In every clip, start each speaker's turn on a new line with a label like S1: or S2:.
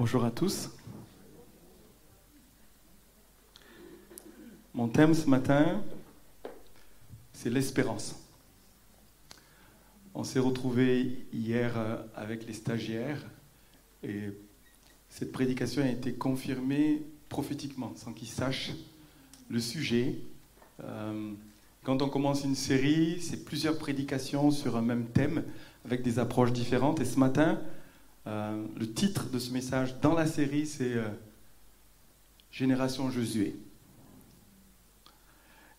S1: Bonjour à tous. Mon thème ce matin, c'est l'espérance. On s'est retrouvés hier euh, avec les stagiaires et cette prédication a été confirmée prophétiquement, sans qu'ils sachent le sujet. Euh, quand on commence une série, c'est plusieurs prédications sur un même thème avec des approches différentes. Et ce matin, euh, le titre de ce message dans la série, c'est euh, Génération Josué.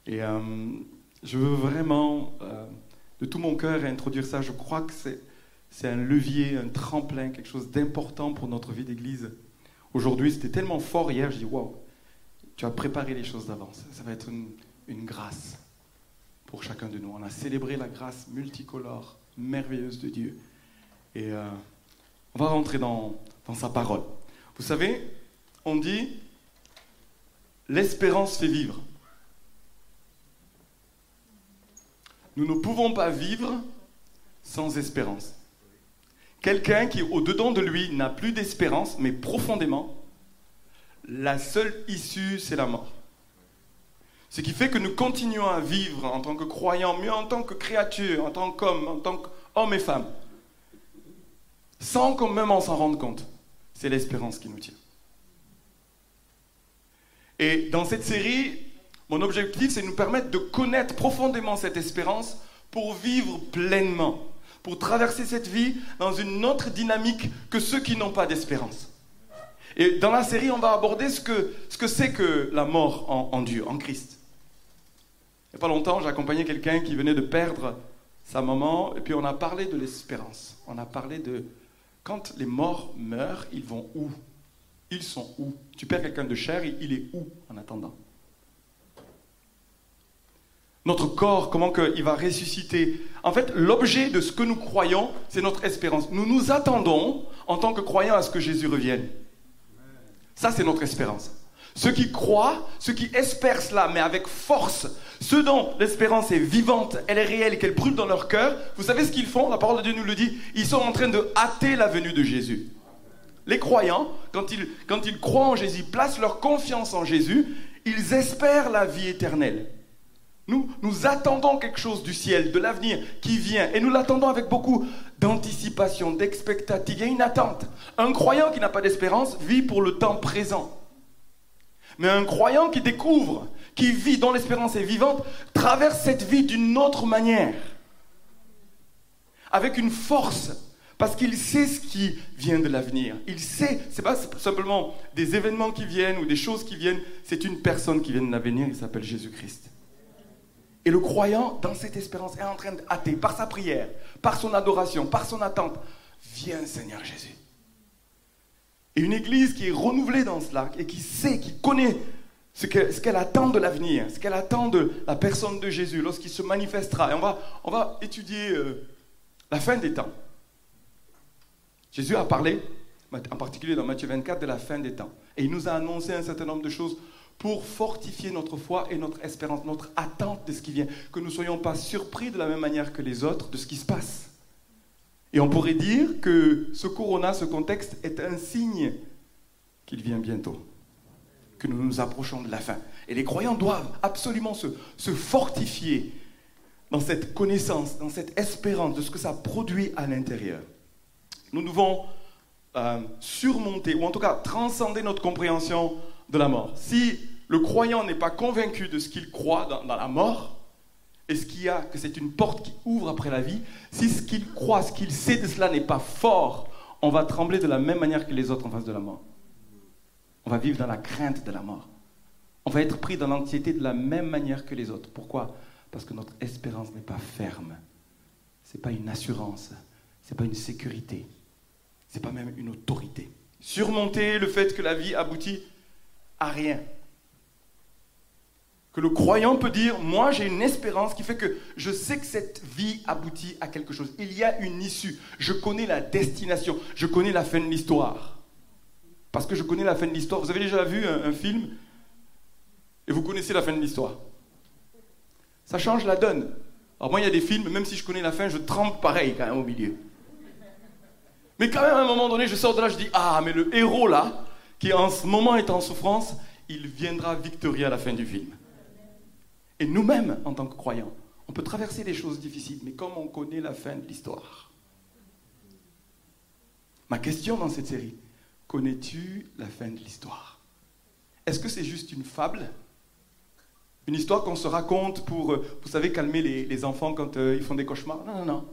S1: Et euh, je veux vraiment, de tout mon cœur, introduire ça. Je crois que c'est un levier, un tremplin, quelque chose d'important pour notre vie d'église. Aujourd'hui, c'était tellement fort hier, je dis, wow, tu as préparé les choses d'avance. Ça va être une, une grâce pour chacun de nous. On a célébré la grâce multicolore, merveilleuse de Dieu. Et on va rentrer dans, sa parole. Vous savez, on dit l'espérance fait vivre. Nous ne pouvons pas vivre sans espérance. Quelqu'un qui, au-dedans de lui, n'a plus d'espérance, mais profondément, la seule issue, c'est la mort. Ce qui fait que nous continuons à vivre en tant que croyants, mieux en tant que créatures, en tant qu'hommes, en tant qu'hommes et femmes, sans qu'on même en s'en rende compte. C'est l'espérance qui nous tient. Et dans cette série, mon objectif, c'est de nous permettre de connaître profondément cette espérance pour vivre pleinement, pour traverser cette vie dans une autre dynamique que ceux qui n'ont pas d'espérance. Et dans la série, on va aborder ce que c'est ce que, que la mort en, en Dieu, en Christ. Il n'y a pas longtemps, j'accompagnais quelqu'un qui venait de perdre sa maman, et puis on a parlé de l'espérance. On a parlé de quand les morts meurent, ils vont où? Ils sont où? Tu perds quelqu'un de chair, il est où en attendant? Notre corps, comment il va ressusciter? En fait, l'objet de ce que nous croyons, c'est notre espérance. Nous nous attendons, en tant que croyants, à ce que Jésus revienne. Ça, c'est notre espérance. Ceux qui croient, ceux qui espèrent cela, mais avec force, ceux dont l'espérance est vivante, elle est réelle et qu'elle brûle dans leur cœur, vous savez ce qu'ils font? La parole de Dieu nous le dit. Ils sont en train de hâter la venue de Jésus. Les croyants, quand ils, croient en Jésus, placent leur confiance en Jésus, ils espèrent la vie éternelle. Nous, nous attendons quelque chose du ciel, de l'avenir qui vient, et nous l'attendons avec beaucoup d'anticipation, d'expectative. Il y a une attente. Un croyant qui n'a pas d'espérance vit pour le temps présent. Mais un croyant qui découvre, qui vit, dont l'espérance est vivante, traverse cette vie d'une autre manière. Avec une force. Parce qu'il sait ce qui vient de l'avenir. Il sait, ce n'est pas simplement des événements qui viennent ou des choses qui viennent, c'est une personne qui vient de l'avenir, il s'appelle Jésus-Christ. Et le croyant, dans cette espérance, est en train de par sa prière, par son adoration, par son attente. Viens Seigneur Jésus. Et une église qui est renouvelée dans cela et qui sait, qui connaît ce qu'elle attend de l'avenir, ce qu'elle attend de la personne de Jésus lorsqu'il se manifestera. Et on va, étudier euh, la fin des temps. Jésus a parlé, en particulier dans Matthieu 24, de la fin des temps. Et il nous a annoncé un certain nombre de choses pour fortifier notre foi et notre espérance, notre attente de ce qui vient. Que nous ne soyons pas surpris de la même manière que les autres de ce qui se passe. Et on pourrait dire que ce corona, ce contexte, est un signe qu'il vient bientôt, que nous nous approchons de la fin. Et les croyants doivent absolument se, fortifier dans cette connaissance, dans cette espérance de ce que ça produit à l'intérieur. Nous devons euh, surmonter, ou en tout cas transcender notre compréhension de la mort. Si le croyant n'est pas convaincu de ce qu'il croit dans la mort, est-ce qu'il y a que c'est une porte qui ouvre après la vie Si ce qu'il croit, ce qu'il sait de cela n'est pas fort, on va trembler de la même manière que les autres en face de la mort. On va vivre dans la crainte de la mort. On va être pris dans l'anxiété de la même manière que les autres. Pourquoi? Parce que notre espérance n'est pas ferme. Ce n'est pas une assurance. Ce n'est pas une sécurité. Ce n'est pas même une autorité. Surmonter le fait que la vie aboutit à rien que le croyant peut dire, moi j'ai une espérance qui fait que je sais que cette vie aboutit à quelque chose. Il y a une issue. Je connais la destination. Je connais la fin de l'histoire. Parce que je connais la fin de l'histoire. Vous avez déjà vu un, film et vous connaissez la fin de l'histoire. Ça change la donne. Alors moi il y a des films, même si je connais la fin, je trempe pareil quand même au milieu. Mais quand même, à un moment donné, je sors de là, je dis Ah, mais le héros là, qui en ce moment est en souffrance, il viendra victorieux à la fin du film. Et nous-mêmes, en tant que croyants, on peut traverser des choses difficiles, mais comme on connaît la fin de l'histoire. Ma question dans cette série, connais-tu la fin de l'histoire? Est-ce que c'est juste une fable? Une histoire qu'on se raconte pour, euh, vous savez, calmer les, enfants quand euh, ils font des cauchemars? Non, non, non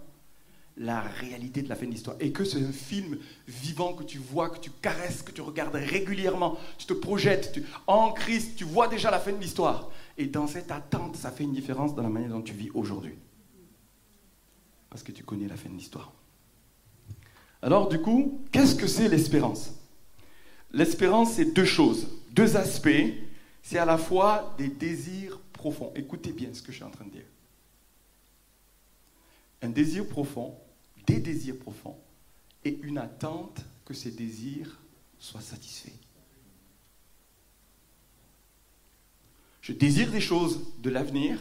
S1: la réalité de la fin de l'histoire. Et que c'est un film vivant que tu vois, que tu caresses, que tu regardes régulièrement, tu te projettes, en Christ, tu vois déjà la fin de l'histoire. Et dans cette attente, ça fait une différence dans la manière dont tu vis aujourd'hui. Parce que tu connais la fin de l'histoire. Alors du coup, qu'est-ce que c'est l'espérance? L'espérance, c'est deux choses, deux aspects. C'est à la fois des désirs profonds. Écoutez bien ce que je suis en train de dire. Un désir profond, des désirs profonds et une attente que ces désirs soient satisfaits. Je désire des choses de l'avenir,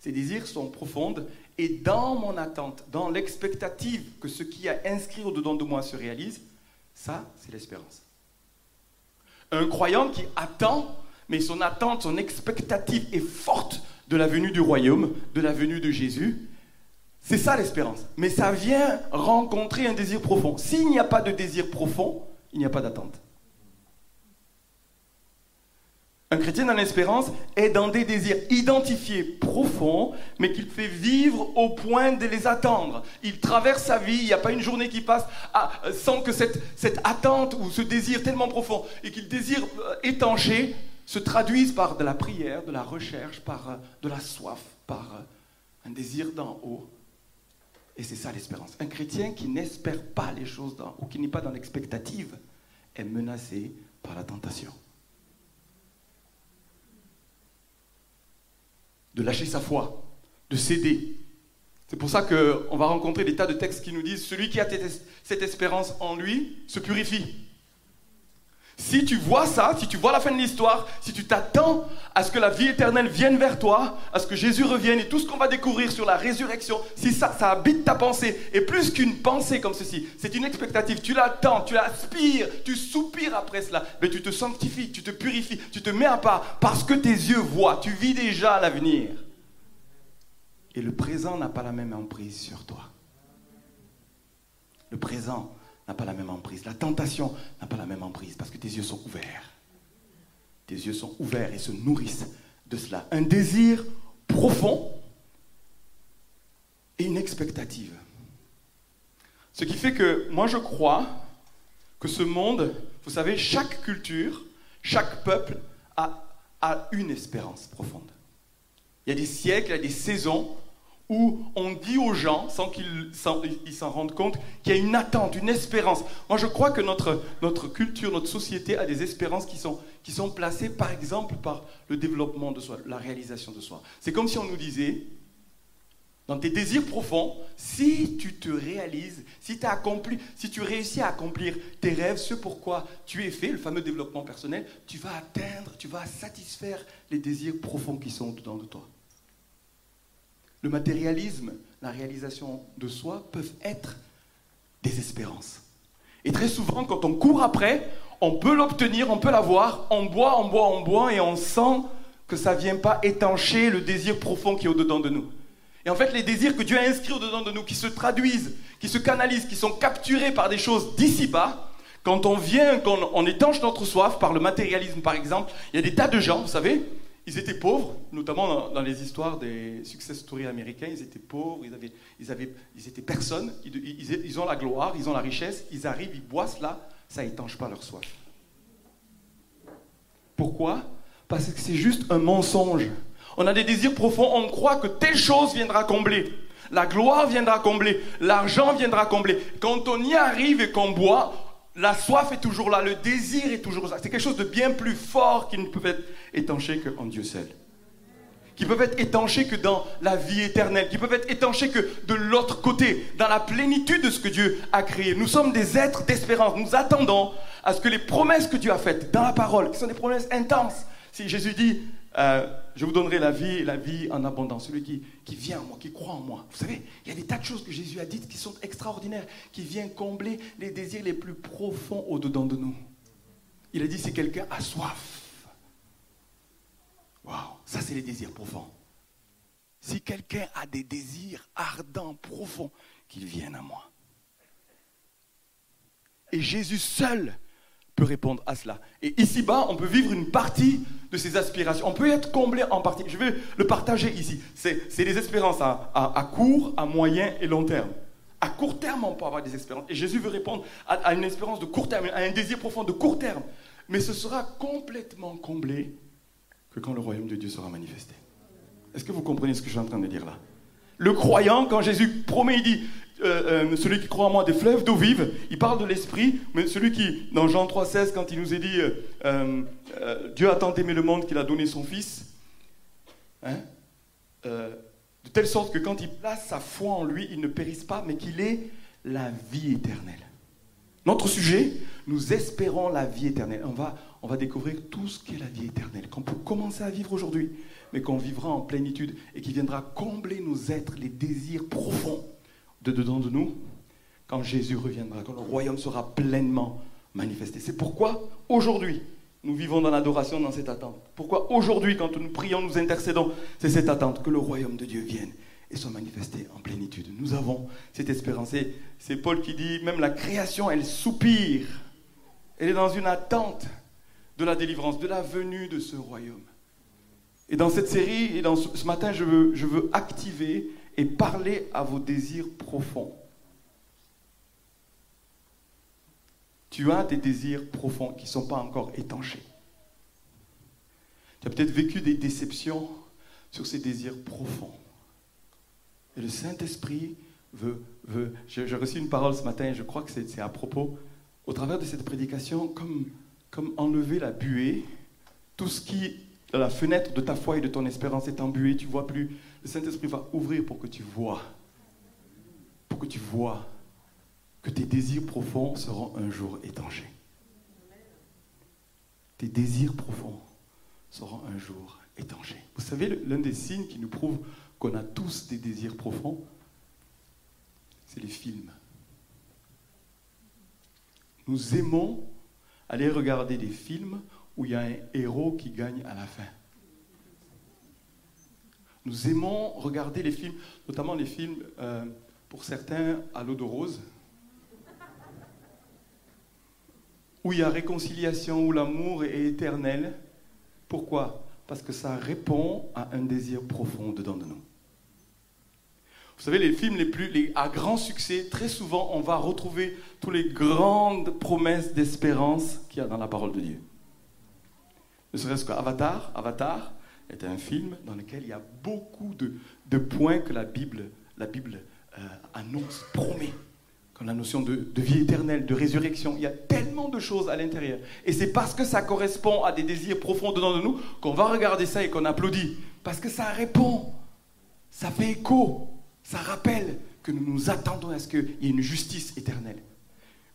S1: ces désirs sont profonds et dans mon attente, dans l'expectative que ce qui a inscrit au-dedans de moi se réalise, ça, c'est l'espérance. Un croyant qui attend, mais son attente, son expectative est forte de la venue du royaume, de la venue de Jésus, c'est ça l'espérance. Mais ça vient rencontrer un désir profond. S'il n'y a pas de désir profond, il n'y a pas d'attente. Un chrétien dans l'espérance est dans des désirs identifiés profonds, mais qu'il fait vivre au point de les attendre. Il traverse sa vie, il n'y a pas une journée qui passe ah, sans que cette, attente ou ce désir tellement profond et qu'il désire euh, étancher se traduise par de la prière, de la recherche, par euh, de la soif, par euh, un désir d'en haut. Et c'est ça l'espérance. Un chrétien qui n'espère pas les choses ou qui n'est pas dans l'expectative est menacé par la tentation. De lâcher sa foi, de céder. C'est pour ça qu'on va rencontrer des tas de textes qui nous disent celui qui a cette espérance en lui se purifie. Si tu vois ça, si tu vois la fin de l'histoire, si tu t'attends à ce que la vie éternelle vienne vers toi, à ce que Jésus revienne et tout ce qu'on va découvrir sur la résurrection, si ça, habite ta pensée, et plus qu'une pensée comme ceci, c'est une expectative, tu l'attends, tu aspires, tu soupires après cela, mais tu te sanctifies, tu te purifies, tu te mets à part parce que tes yeux voient, tu vis déjà l'avenir. Et le présent n'a pas la même emprise sur toi. Le présent n'a pas la même emprise. La tentation n'a pas la même emprise parce que tes yeux sont ouverts. Tes yeux sont ouverts et se nourrissent de cela. Un désir profond et une expectative. Ce qui fait que moi je crois que ce monde, vous savez, chaque culture, chaque peuple a, a une espérance profonde. Il y a des siècles, il y a des saisons où on dit aux gens, sans qu'ils s'en rendent compte, qu'il y a une attente, une espérance. Moi, je crois que notre, notre culture, notre société a des espérances qui sont, qui sont placées, par exemple, par le développement de soi, la réalisation de soi. C'est comme si on nous disait, dans tes désirs profonds, si tu te réalises, si, si tu réussis à accomplir tes rêves, ce pourquoi tu es fait, le fameux développement personnel, tu vas atteindre, tu vas satisfaire les désirs profonds qui sont dedans de toi le matérialisme, la réalisation de soi peuvent être des espérances. Et très souvent, quand on court après, on peut l'obtenir, on peut l'avoir, on boit, on boit, on boit, et on sent que ça ne vient pas étancher le désir profond qui est au-dedans de nous. Et en fait, les désirs que Dieu a inscrits au-dedans de nous, qui se traduisent, qui se canalisent, qui sont capturés par des choses d'ici-bas, quand on vient, quand on étanche notre soif par le matérialisme, par exemple, il y a des tas de gens, vous savez, ils étaient pauvres, notamment dans, les histoires des success stories américains. Ils étaient pauvres, ils, avaient, ils, avaient, ils étaient personne. Ils, ont la gloire, ils ont la richesse. Ils arrivent, ils boivent cela, ça étanche pas leur soif. Pourquoi? Parce que c'est juste un mensonge. On a des désirs profonds, on croit que telle chose viendra combler. La gloire viendra combler, l'argent viendra combler. Quand on y arrive et qu'on boit, la soif est toujours là, le désir est toujours là. C'est quelque chose de bien plus fort qui ne peut être étanché qu'en Dieu seul. Qui peuvent être étanchés que dans la vie éternelle, qui peuvent être étanchés que de l'autre côté, dans la plénitude de ce que Dieu a créé. Nous sommes des êtres d'espérance. Nous attendons à ce que les promesses que Dieu a faites dans la parole, qui sont des promesses intenses, Si Jésus dit, euh, je vous donnerai la vie et la vie en abondance, celui qui, vient en moi, qui croit en moi. Vous savez, il y a des tas de choses que Jésus a dites qui sont extraordinaires, qui viennent combler les désirs les plus profonds au-dedans de nous. Il a dit, si quelqu'un a soif, waouh, ça c'est les désirs profonds. Si quelqu'un a des désirs ardents, profonds, qu'il vienne à moi. Et Jésus seul peut répondre à cela. Et ici-bas, on peut vivre une partie de ces aspirations. On peut être comblé en partie. Je vais le partager ici. C'est des espérances à, court, à moyen et long terme. À court terme, on peut avoir des espérances. Et Jésus veut répondre à, à, une espérance de court terme, à un désir profond de court terme. Mais ce sera complètement comblé que quand le royaume de Dieu sera manifesté. Est-ce que vous comprenez ce que je suis en train de dire là? Le croyant, quand Jésus promet, il dit euh, euh, celui qui croit en moi des fleuves d'eau vive, il parle de l'esprit, mais celui qui, dans Jean 3,16, quand il nous est dit euh, Dieu a tant aimé le monde qu'il a donné son Fils, hein, de telle sorte que quand il place sa foi en lui, il ne périsse pas, mais qu'il ait la vie éternelle. Notre sujet, nous espérons la vie éternelle. On va, on va découvrir tout ce qu'est la vie éternelle, qu'on peut commencer à vivre aujourd'hui, mais qu'on vivra en plénitude et qui viendra combler nos êtres, les désirs profonds de dedans de nous quand Jésus reviendra, quand le royaume sera pleinement manifesté. C'est pourquoi aujourd'hui, nous vivons dans l'adoration, dans cette attente. Pourquoi aujourd'hui, quand nous prions, nous intercédons, c'est cette attente que le royaume de Dieu vienne et soit manifesté en plénitude. Nous avons cette espérance. c'est Paul qui dit, même la création, elle soupire. Elle est dans une attente de la délivrance, de la venue de ce royaume. Et dans cette série, et dans ce, matin, je veux, je veux activer et parler à vos désirs profonds. Tu as des désirs profonds qui ne sont pas encore étanchés. Tu as peut-être vécu des déceptions sur ces désirs profonds. Et le Saint-Esprit veut... veut J'ai reçu une parole ce matin et je crois que c'est à propos, au travers de cette prédication, comme, comme enlever la buée, tout ce qui, la fenêtre de ta foi et de ton espérance est embuée, tu vois plus le Saint-Esprit va ouvrir pour que tu vois, pour que tu vois que tes désirs profonds seront un jour étanchés. Tes désirs profonds seront un jour étanchés. Vous savez, l'un des signes qui nous prouve qu'on a tous des désirs profonds, c'est les films. Nous aimons aller regarder des films où il y a un héros qui gagne à la fin. Nous aimons regarder les films, notamment les films, euh, pour certains, à l'eau de rose, où il y a réconciliation, où l'amour est éternel. Pourquoi? Parce que ça répond à un désir profond dedans de nous. Vous savez, les films les plus, à grand succès, très souvent, on va retrouver toutes les grandes promesses d'espérance qu'il y a dans la parole de Dieu. Ne serait-ce qu'Avatar, Avatar, est un film dans lequel il y a beaucoup de, de points que la Bible, la Bible euh, annonce, promet. Comme la notion de, de, vie éternelle, de résurrection. Il y a tellement de choses à l'intérieur. Et c'est parce que ça correspond à des désirs profonds dedans de nous qu'on va regarder ça et qu'on applaudit. Parce que ça répond. Ça fait écho. Ça rappelle que nous nous attendons à ce qu'il y ait une justice éternelle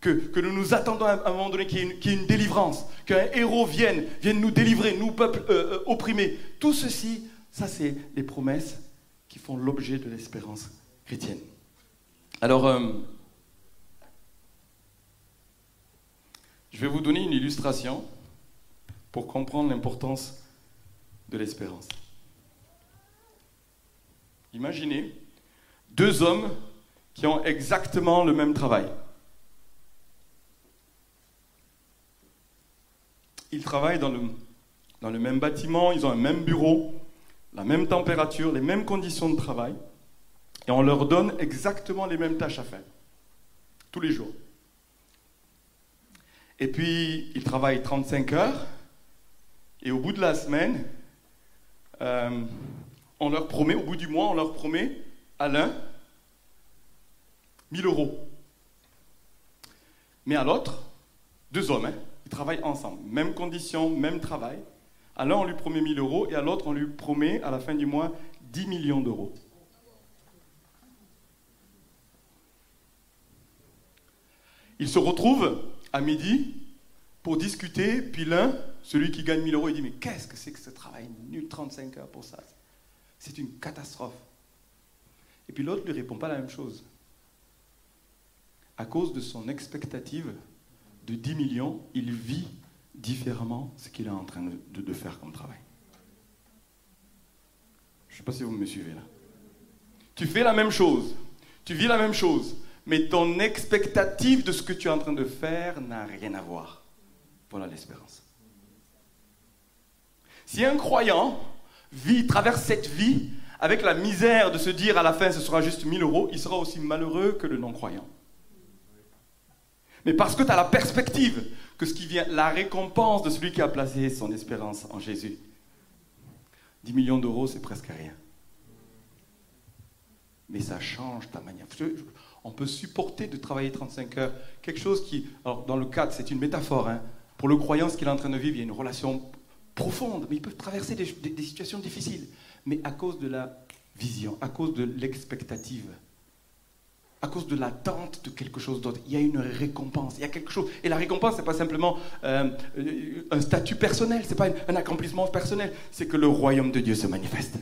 S1: que, nous nous attendons à un moment donné qu'il y, ait une délivrance, qu'un héros vienne, vienne nous délivrer, nous, peuple euh, euh, opprimés. Tout ceci, ça c'est les promesses qui font l'objet de l'espérance chrétienne. Alors, euh, je vais vous donner une illustration pour comprendre l'importance de l'espérance. Imaginez deux hommes qui ont exactement le même travail. Ils travaillent dans le, dans le même bâtiment, ils ont un même bureau, la même température, les mêmes conditions de travail, et on leur donne exactement les mêmes tâches à faire, tous les jours. Et puis, ils travaillent 35 heures, et au bout de la semaine, euh, on leur promet, au bout du mois, on leur promet à l'un 1000 euros. Mais à l'autre, deux hommes, hein, travaillent ensemble. Même condition, même travail. À l'un, on lui promet 1000 euros et à l'autre, on lui promet à la fin du mois 10 millions d'euros. Ils se retrouvent à midi pour discuter, puis l'un celui qui gagne 1000 euros, il dit, mais qu'est-ce que c'est que ce travail nul, 35 heures pour ça? C'est une catastrophe. Et puis l'autre ne lui répond pas la même chose. À cause de son expectative de 10 millions, il vit différemment ce qu'il est en train de, faire comme travail. Je ne sais pas si vous me suivez là. Tu fais la même chose, tu vis la même chose, mais ton expectative de ce que tu es en train de faire n'a rien à voir. Voilà l'espérance. Si un croyant vit, traverse cette vie avec la misère de se dire à la fin ce sera juste 1000 euros, il sera aussi malheureux que le non-croyant. Mais parce que tu as la perspective que ce qui vient, la récompense de celui qui a placé son espérance en Jésus. 10 millions d'euros, c'est presque rien. Mais ça change ta manière. On peut supporter de travailler 35 heures. Quelque chose qui, dans le cadre, c'est une métaphore. Hein. Pour le croyant, ce qu'il est en train de vivre, il y a une relation profonde, mais il peut traverser des situations difficiles. Mais à cause de la vision, à cause de l'expectative, à cause de l'attente de quelque chose d'autre. Il y a une récompense, il y a quelque chose. Et la récompense, ce n'est pas simplement euh, un statut personnel, ce n'est pas un accomplissement personnel, c'est que le royaume de Dieu se manifeste.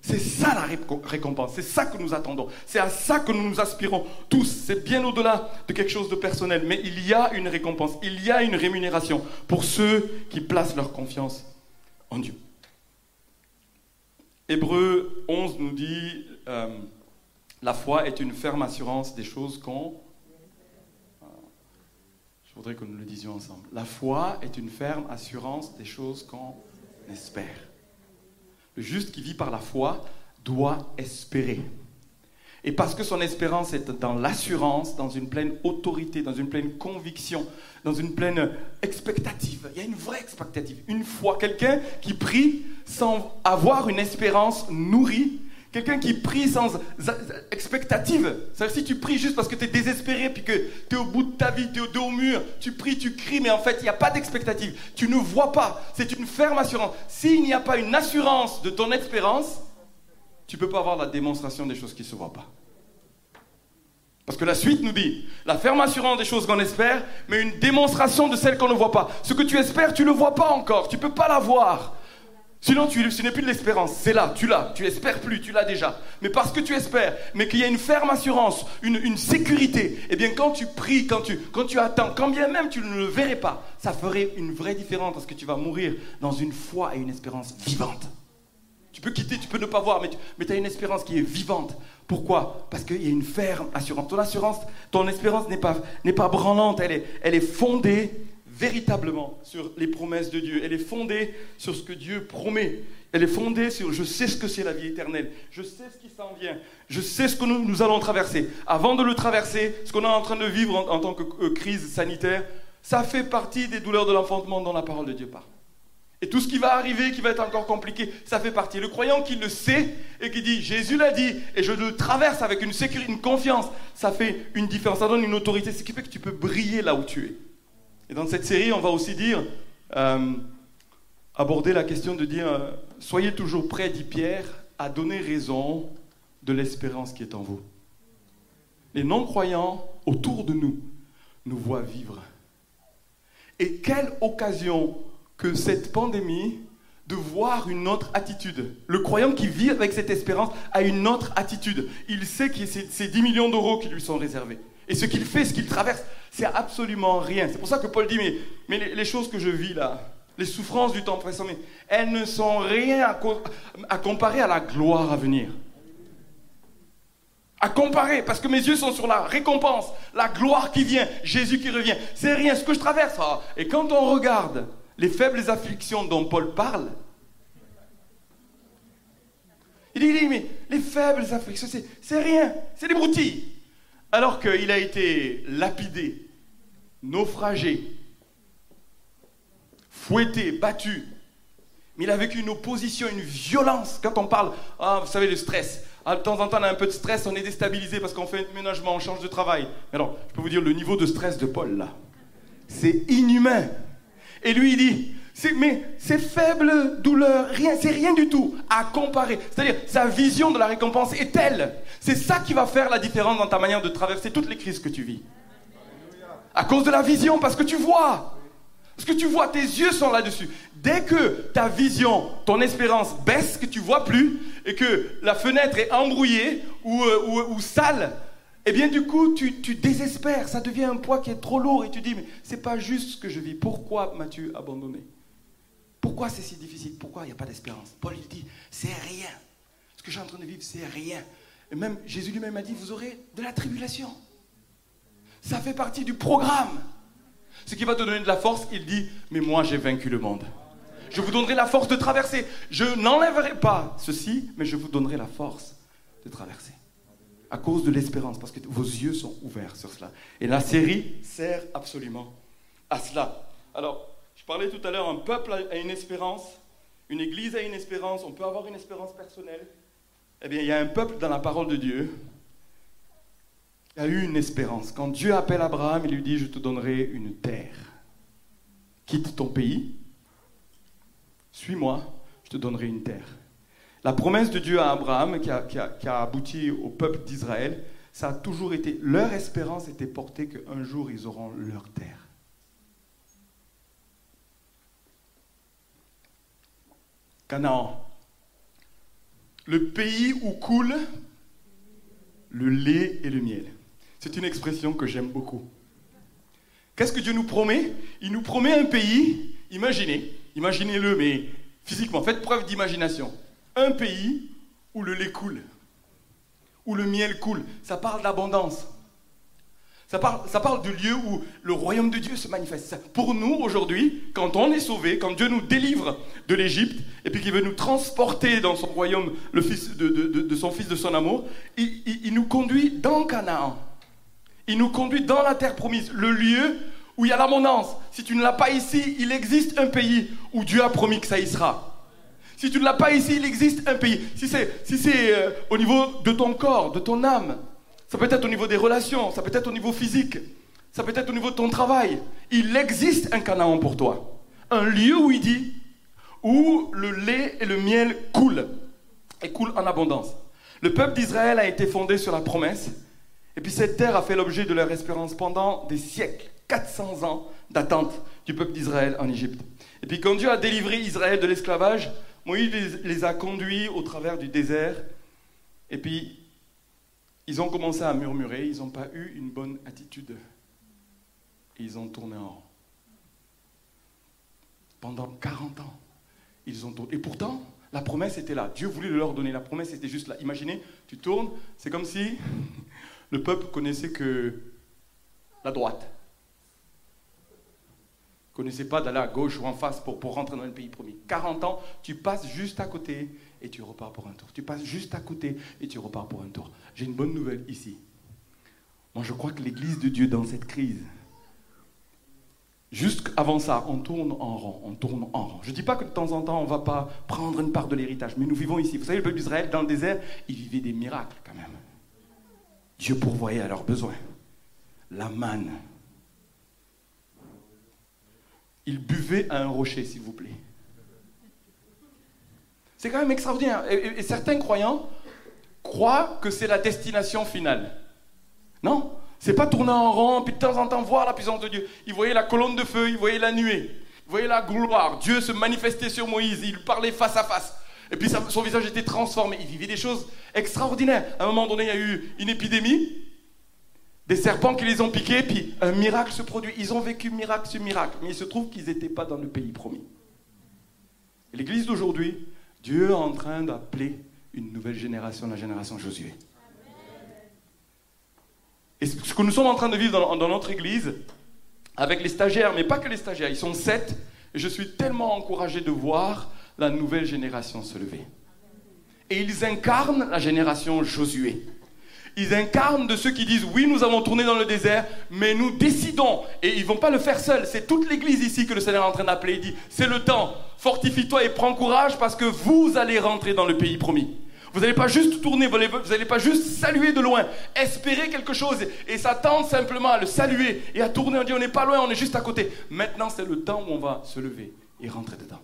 S1: C'est ça la récompense, c'est ça que nous attendons, c'est à ça que nous nous aspirons tous. C'est bien au-delà de quelque chose de personnel, mais il y a une récompense, il y a une rémunération pour ceux qui placent leur confiance en Dieu. Hébreu 11 nous dit... Euh, la foi est une ferme assurance des choses qu'on... Je voudrais que nous le disions ensemble. La foi est une ferme assurance des choses qu'on espère. Le juste qui vit par la foi doit espérer. Et parce que son espérance est dans l'assurance, dans une pleine autorité, dans une pleine conviction, dans une pleine expectative. Il y a une vraie expectative. Une foi, quelqu'un qui prie sans avoir une espérance nourrie Quelqu'un qui prie sans expectative. C'est-à-dire si tu pries juste parce que tu es désespéré, puis que tu es au bout de ta vie, tu es au dos au mur, tu pries, tu cries, mais en fait, il n'y a pas d'expectative. Tu ne vois pas. C'est une ferme assurance. S'il n'y a pas une assurance de ton espérance, tu ne peux pas avoir la démonstration des choses qui ne se voient pas. Parce que la suite nous dit, la ferme assurance des choses qu'on espère, mais une démonstration de celles qu'on ne voit pas. Ce que tu espères, tu ne le vois pas encore, tu ne peux pas l'avoir. Sinon, tu, ce n'est plus de l'espérance. C'est là, tu l'as. Tu espères plus, tu l'as déjà. Mais parce que tu espères, mais qu'il y a une ferme assurance, une, sécurité, eh bien, quand tu pries, quand tu, attends, quand bien même tu ne le verrais pas, ça ferait une vraie différence parce que tu vas mourir dans une foi et une espérance vivante. Tu peux quitter, tu peux ne pas voir, mais tu as une espérance qui est vivante. Pourquoi? Parce qu'il y a une ferme assurance. Ton assurance, ton espérance n'est pas, pas branlante, elle est, elle est fondée véritablement sur les promesses de Dieu. Elle est fondée sur ce que Dieu promet. Elle est fondée sur je sais ce que c'est la vie éternelle. Je sais ce qui s'en vient. Je sais ce que nous, allons traverser. Avant de le traverser, ce qu'on est en train de vivre en, tant que euh, crise sanitaire, ça fait partie des douleurs de l'enfantement dont la parole de Dieu parle. Et tout ce qui va arriver, qui va être encore compliqué, ça fait partie. Le croyant qui le sait et qui dit Jésus l'a dit et je le traverse avec une sécurité, une confiance, ça fait une différence, ça donne une autorité, ce qui fait que tu peux briller là où tu es. Et dans cette série, on va aussi dire, euh, aborder la question de dire, euh, soyez toujours prêts, dit Pierre, à donner raison de l'espérance qui est en vous. Les non-croyants autour de nous nous voient vivre. Et quelle occasion que cette pandémie de voir une autre attitude. Le croyant qui vit avec cette espérance a une autre attitude. Il sait que c'est 10 millions d'euros qui lui sont réservés. Et ce qu'il fait, ce qu'il traverse, c'est absolument rien. C'est pour ça que Paul dit, mais, les, choses que je vis là, les souffrances du temps présent, mais elles ne sont rien à, comparer à la gloire à venir. À comparer, parce que mes yeux sont sur la récompense, la gloire qui vient, Jésus qui revient. C'est rien, ce que je traverse. Ah, et quand on regarde les faibles afflictions dont Paul parle, il dit, mais les faibles afflictions, c'est rien, c'est des broutilles alors qu'il a été lapidé, naufragé, fouetté, battu, mais il a vécu une opposition, une violence. Quand on parle, ah, vous savez, le stress. Ah, de temps en temps, on a un peu de stress, on est déstabilisé parce qu'on fait un ménagement, on change de travail. Mais alors, je peux vous dire, le niveau de stress de Paul, là, c'est inhumain. Et lui, il dit, mais ces faibles douleurs, rien, c'est rien du tout à comparer. C'est-à-dire, sa vision de la récompense est telle. C'est ça qui va faire la différence dans ta manière de traverser toutes les crises que tu vis. À cause de la vision, parce que tu vois. Parce que tu vois, tes yeux sont là-dessus. Dès que ta vision, ton espérance baisse, que tu vois plus, et que la fenêtre est embrouillée ou, euh, ou, sale, eh bien du coup, tu, tu, désespères. Ça devient un poids qui est trop lourd et tu dis, mais c'est pas juste ce que je vis. Pourquoi m'as-tu abandonné? Pourquoi c'est si difficile? Pourquoi il n'y a pas d'espérance? Paul, il dit, c'est rien. Ce que je suis en train de vivre, c'est rien. Et même Jésus lui-même a dit, vous aurez de la tribulation. Ça fait partie du programme. Ce qui va te donner de la force, il dit, mais moi j'ai vaincu le monde. Je vous donnerai la force de traverser. Je n'enlèverai pas ceci, mais je vous donnerai la force de traverser. À cause de l'espérance, parce que vos yeux sont ouverts sur cela. Et la série sert absolument à cela. Alors, parlais tout à l'heure, un peuple a une espérance, une église a une espérance, on peut avoir une espérance personnelle. Eh bien, il y a un peuple dans la parole de Dieu a eu une espérance. Quand Dieu appelle Abraham, il lui dit, je te donnerai une terre. Quitte ton pays, suis-moi, je te donnerai une terre. La promesse de Dieu à Abraham, qui a, abouti au peuple d'Israël, ça a toujours été, leur espérance était portée qu'un jour ils auront leur terre. Canaan, le pays où coule le lait et le miel. C'est une expression que j'aime beaucoup. Qu'est-ce que Dieu nous promet? Il nous promet un pays, imaginez, imaginez-le, mais physiquement, faites preuve d'imagination. Un pays où le lait coule, où le miel coule. Ça parle d'abondance. Ça parle, du lieu où le royaume de Dieu se manifeste. Pour nous, aujourd'hui, quand on est sauvé, quand Dieu nous délivre de l'Égypte, et puis qu'il veut nous transporter dans son royaume, le fils de, son fils de son amour, il nous conduit dans Canaan. Il nous conduit dans la terre promise, le lieu où il y a l'abondance. Si tu ne l'as pas ici, il existe un pays où Dieu a promis que ça y sera. Si tu ne l'as pas ici, il existe un pays. Si c'est euh, au niveau de ton corps, de ton âme, ça peut être au niveau des relations, ça peut être au niveau physique, ça peut être au niveau de ton travail. Il existe un Canaan pour toi. Un lieu où il dit, où le lait et le miel coulent, et coulent en abondance. Le peuple d'Israël a été fondé sur la promesse et puis cette terre a fait l'objet de leur espérance pendant des siècles, 400 ans d'attente du peuple d'Israël en Égypte. Et puis quand Dieu a délivré Israël de l'esclavage, Moïse les, a conduits au travers du désert. Et puis ils ont commencé à murmurer, ils n'ont pas eu une bonne attitude. Ils ont tourné en rond. Pendant 40 ans, ils ont tourné. Et pourtant, la promesse était là. Dieu voulait leur donner. La promesse était juste là. Imaginez, tu tournes, c'est comme si le peuple connaissait que la droite. ne connaissait pas d'aller à gauche ou en face pour, pour rentrer dans le pays promis. 40 ans, tu passes juste à côté et tu repars pour un tour. Tu passes juste à côté et tu repars pour un tour. J'ai une bonne nouvelle ici. Moi, je crois que l'Église de Dieu dans cette crise, juste avant ça, on tourne en rond, on tourne en rond. Je ne dis pas que de temps en temps, on ne va pas prendre une part de l'héritage, mais nous vivons ici. Vous savez, le peuple d'Israël, dans le désert, il vivait des miracles quand même. Dieu pourvoyait à leurs besoins. La manne. Ils buvaient à un rocher, s'il vous plaît. C'est quand même extraordinaire. Et, certains croyants croient que c'est la destination finale. Non C'est pas tourner en rond, puis de temps en temps voir la puissance de Dieu. Ils voyaient la colonne de feu, ils voyaient la nuée, ils voyaient la gloire. Dieu se manifestait sur Moïse, il parlait face à face. Et puis son visage était transformé. Il vivait des choses extraordinaires. À un moment donné, il y a eu une épidémie. Des serpents qui les ont piqués, puis un miracle se produit. Ils ont vécu miracle sur miracle, mais il se trouve qu'ils n'étaient pas dans le pays promis. L'église d'aujourd'hui, Dieu est en train d'appeler une nouvelle génération, la génération Josué. Et ce que nous sommes en train de vivre dans, notre église, avec les stagiaires, mais pas que les stagiaires, ils sont sept, et je suis tellement encouragé de voir la nouvelle génération se lever. Et ils incarnent la génération Josué. Ils incarnent de ceux qui disent oui, nous avons tourné dans le désert, mais nous décidons. Et ils vont pas le faire seuls. C'est toute l'église ici que le Seigneur est en train d'appeler. Il dit c'est le temps. Fortifie-toi et prends courage parce que vous allez rentrer dans le pays promis. Vous n'allez pas juste tourner, vous n'allez pas juste saluer de loin, espérer quelque chose et s'attendre simplement à le saluer et à tourner. On dit on n'est pas loin, on est juste à côté. Maintenant, c'est le temps où on va se lever et rentrer dedans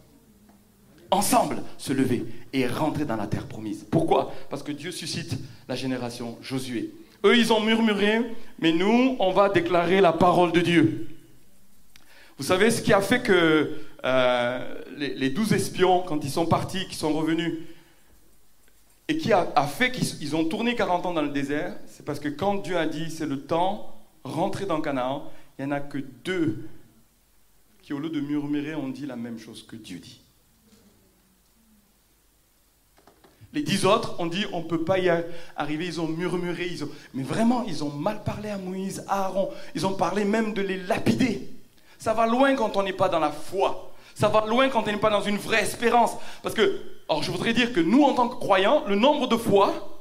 S1: ensemble se lever et rentrer dans la terre promise. Pourquoi? Parce que Dieu suscite la génération Josué. Eux, ils ont murmuré, mais nous, on va déclarer la parole de Dieu. Vous savez ce qui a fait que euh, les douze espions, quand ils sont partis, qui sont revenus, et qui a, fait qu'ils ont tourné 40 ans dans le désert, c'est parce que quand Dieu a dit c'est le temps, rentrez dans Canaan, il n'y en a que deux qui, au lieu de murmurer, ont dit la même chose que Dieu dit. Les dix autres ont dit on ne peut pas y arriver, ils ont murmuré, ils ont... mais vraiment, ils ont mal parlé à Moïse, à Aaron, ils ont parlé même de les lapider. Ça va loin quand on n'est pas dans la foi. Ça va loin quand on n'est pas dans une vraie espérance. Parce que, alors je voudrais dire que nous, en tant que croyants, le nombre de fois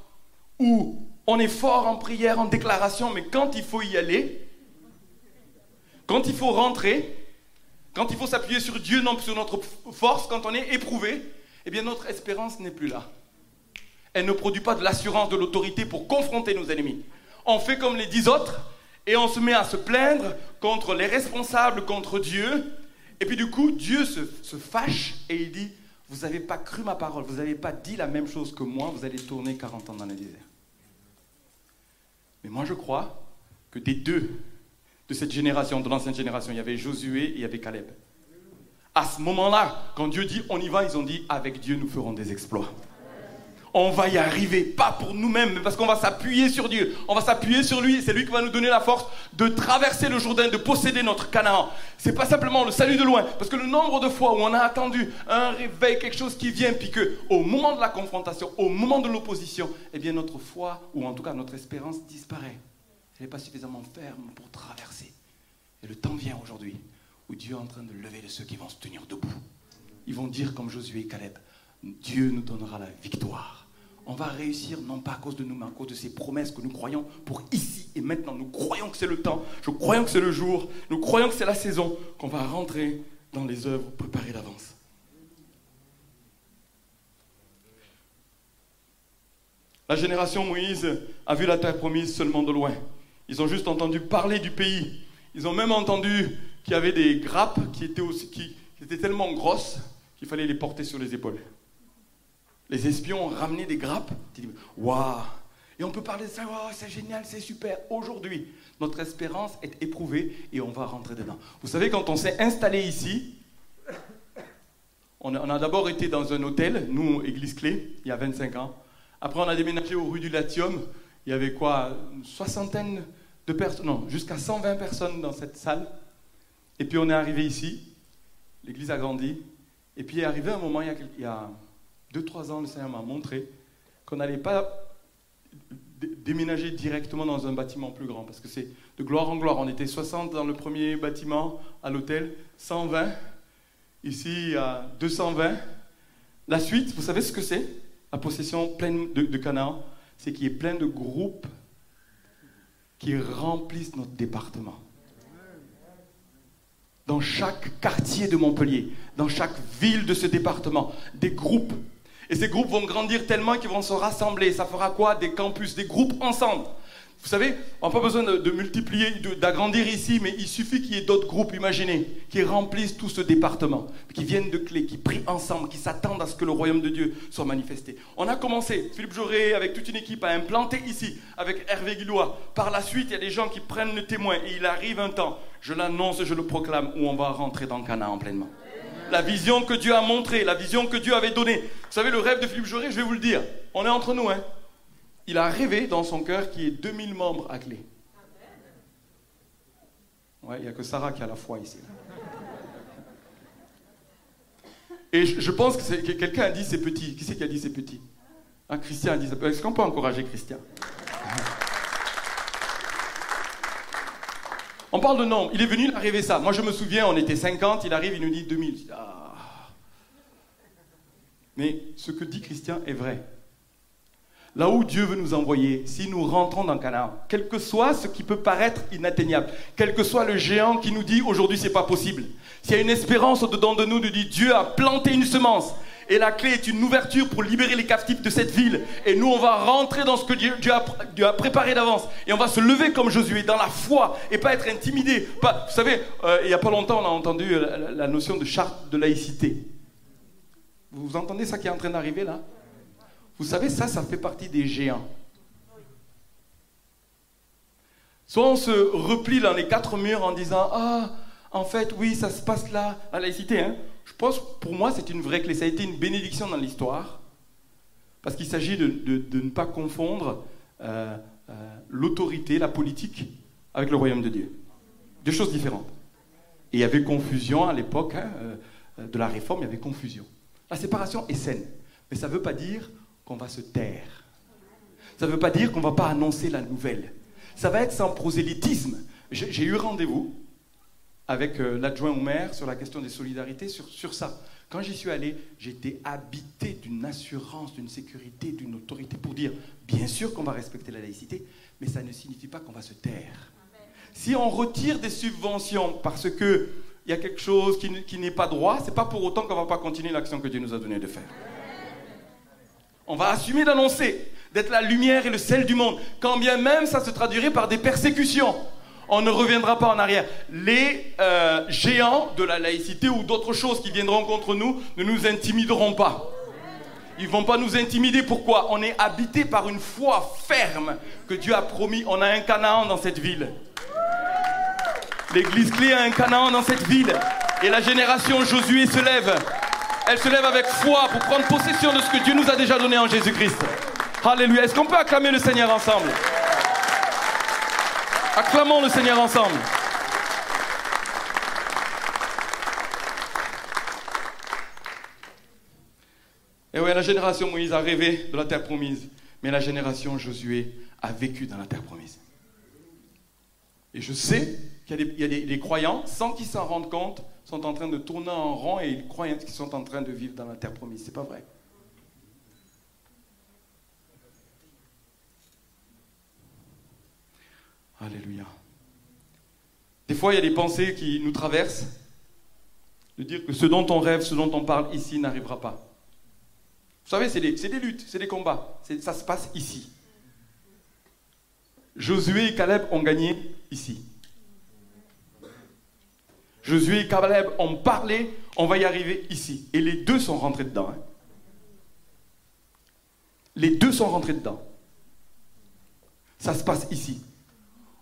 S1: où on est fort en prière, en déclaration, mais quand il faut y aller, quand il faut rentrer, quand il faut s'appuyer sur Dieu, non sur notre force, quand on est éprouvé, eh bien notre espérance n'est plus là. Elle ne produit pas de l'assurance, de l'autorité pour confronter nos ennemis. On fait comme les dix autres, et on se met à se plaindre contre les responsables, contre Dieu. Et puis du coup, Dieu se, fâche et il dit, vous n'avez pas cru ma parole, vous n'avez pas dit la même chose que moi, vous allez tourner 40 ans dans le désert. Mais moi je crois que des deux de cette génération, de l'ancienne génération, il y avait Josué et il y avait Caleb. À ce moment-là, quand Dieu dit on y va, ils ont dit avec Dieu nous ferons des exploits on va y arriver, pas pour nous-mêmes, mais parce qu'on va s'appuyer sur Dieu. On va s'appuyer sur lui, c'est lui qui va nous donner la force de traverser le Jourdain, de posséder notre Canaan. C'est pas simplement le salut de loin, parce que le nombre de fois où on a attendu un réveil, quelque chose qui vient, puis que au moment de la confrontation, au moment de l'opposition, eh bien notre foi, ou en tout cas notre espérance disparaît. Elle n'est pas suffisamment ferme pour traverser. Et le temps vient aujourd'hui où Dieu est en train de lever de ceux qui vont se tenir debout. Ils vont dire comme Josué et Caleb, Dieu nous donnera la victoire on va réussir non pas à cause de nous, mais à cause de ces promesses que nous croyons pour ici et maintenant. Nous croyons que c'est le temps, nous croyons que c'est le jour, nous croyons que c'est la saison, qu'on va rentrer dans les œuvres préparées d'avance. La génération Moïse a vu la terre promise seulement de loin. Ils ont juste entendu parler du pays. Ils ont même entendu qu'il y avait des grappes qui étaient, aussi, qui étaient tellement grosses qu'il fallait les porter sur les épaules. Les espions ont ramené des grappes. Waouh Et on peut parler de ça, waouh, c'est génial, c'est super. Aujourd'hui, notre espérance est éprouvée et on va rentrer dedans. Vous savez, quand on s'est installé ici, on a, d'abord été dans un hôtel, nous, Église Clé, il y a 25 ans. Après, on a déménagé aux rues du Latium. Il y avait quoi Une soixantaine de personnes, non, jusqu'à 120 personnes dans cette salle. Et puis on est arrivé ici, l'église a grandi. Et puis est arrivé un moment, il y a, il y a deux, trois ans, le Seigneur m'a montré qu'on n'allait pas déménager directement dans un bâtiment plus grand, parce que c'est de gloire en gloire. On était 60 dans le premier bâtiment à l'hôtel, 120, ici à 220. La suite, vous savez ce que c'est? La possession pleine de, de Canaan, c'est qu'il y ait plein de groupes qui remplissent notre département. Dans chaque quartier de Montpellier, dans chaque ville de ce département, des groupes et ces groupes vont grandir tellement qu'ils vont se rassembler. Ça fera quoi Des campus, des groupes ensemble? Vous savez, on n'a pas besoin de, multiplier, d'agrandir ici, mais il suffit qu'il y ait d'autres groupes, imaginez, qui remplissent tout ce département, qui viennent de clés, qui prient ensemble, qui s'attendent à ce que le royaume de Dieu soit manifesté. On a commencé, Philippe Jauré, avec toute une équipe, à implanter ici, avec Hervé Guillois. Par la suite, il y a des gens qui prennent le témoin, et il arrive un temps, je l'annonce, je le proclame, où on va rentrer dans Canaan pleinement la vision que Dieu a montrée, la vision que Dieu avait donnée. Vous savez, le rêve de Philippe Jauré, je vais vous le dire, on est entre nous. Hein. Il a rêvé dans son cœur qu'il y ait 2000 membres à clé. Ouais, il n'y a que Sarah qui a la foi ici. Et je, pense que, quelqu'un a dit c'est petit. Qui c'est qui a dit c'est petit? Christian a dit Est-ce qu'on peut encourager Christian? On parle de nombre. Il est venu, il a rêvé ça. Moi, je me souviens, on était 50, il arrive, il nous dit 2000. Ah. Mais ce que dit Christian est vrai. Là où Dieu veut nous envoyer, si nous rentrons dans Canaan, quel que soit ce qui peut paraître inatteignable, quel que soit le géant qui nous dit aujourd'hui c'est pas possible, s'il y a une espérance au-dedans de nous, nous dit Dieu a planté une semence, et la clé est une ouverture pour libérer les captifs de cette ville. Et nous, on va rentrer dans ce que Dieu, a, préparé d'avance. Et on va se lever comme Josué, dans la foi, et pas être intimidé. Vous savez, euh, il n'y a pas longtemps, on a entendu la, notion de charte de laïcité. Vous entendez ça qui est en train d'arriver là? Vous savez, ça, ça fait partie des géants. Soit on se replie dans les quatre murs en disant Ah, en fait, oui, ça se passe là, la laïcité. Hein. Je pense, pour moi, c'est une vraie clé. Ça a été une bénédiction dans l'histoire, parce qu'il s'agit de, ne pas confondre euh, euh, l'autorité, la politique, avec le royaume de Dieu. Deux choses différentes. Et il y avait confusion à l'époque hein, euh, de la réforme, il y avait confusion. La séparation est saine, mais ça ne veut pas dire qu'on va se taire. Ça ne veut pas dire qu'on ne va pas annoncer la nouvelle. Ça va être sans prosélytisme. J'ai eu rendez-vous avec euh, l'adjoint au maire sur la question des solidarités, sur, sur ça. Quand j'y suis allé, j'étais habité d'une assurance, d'une sécurité, d'une autorité pour dire, bien sûr qu'on va respecter la laïcité, mais ça ne signifie pas qu'on va se taire. Si on retire des subventions parce qu'il y a quelque chose qui, qui n'est pas droit, c'est pas pour autant qu'on ne va pas continuer l'action que Dieu nous a donné de faire. On va assumer d'annoncer, d'être la lumière et le sel du monde, quand bien même ça se traduirait par des persécutions on ne reviendra pas en arrière. Les euh, géants de la laïcité ou d'autres choses qui viendront contre nous ne nous intimideront pas. Ils ne vont pas nous intimider. Pourquoi? On est habité par une foi ferme que Dieu a promis. On a un Canaan dans cette ville. L'église clé a un Canaan dans cette ville. Et la génération Josué se lève. Elle se lève avec foi pour prendre possession de ce que Dieu nous a déjà donné en Jésus-Christ. Alléluia. Est-ce qu'on peut acclamer le Seigneur ensemble? Acclamons le Seigneur ensemble. Et oui, la génération Moïse a rêvé de la terre promise, mais la génération Josué a vécu dans la terre promise. Et je sais qu'il y a, des, croyants, sans qu'ils s'en rendent compte, sont en train de tourner en rond et ils croient qu'ils sont en train de vivre dans la terre promise. C'est pas vrai. Alléluia. Des fois, il y a des pensées qui nous traversent, de dire que ce dont on rêve, ce dont on parle ici n'arrivera pas. Vous savez, c'est des, des, luttes, c'est des combats. Ça se passe ici. Josué et Caleb ont gagné ici. Josué et Caleb ont parlé, on va y arriver ici. Et les deux sont rentrés dedans. Hein. Les deux sont rentrés dedans. Ça se passe ici.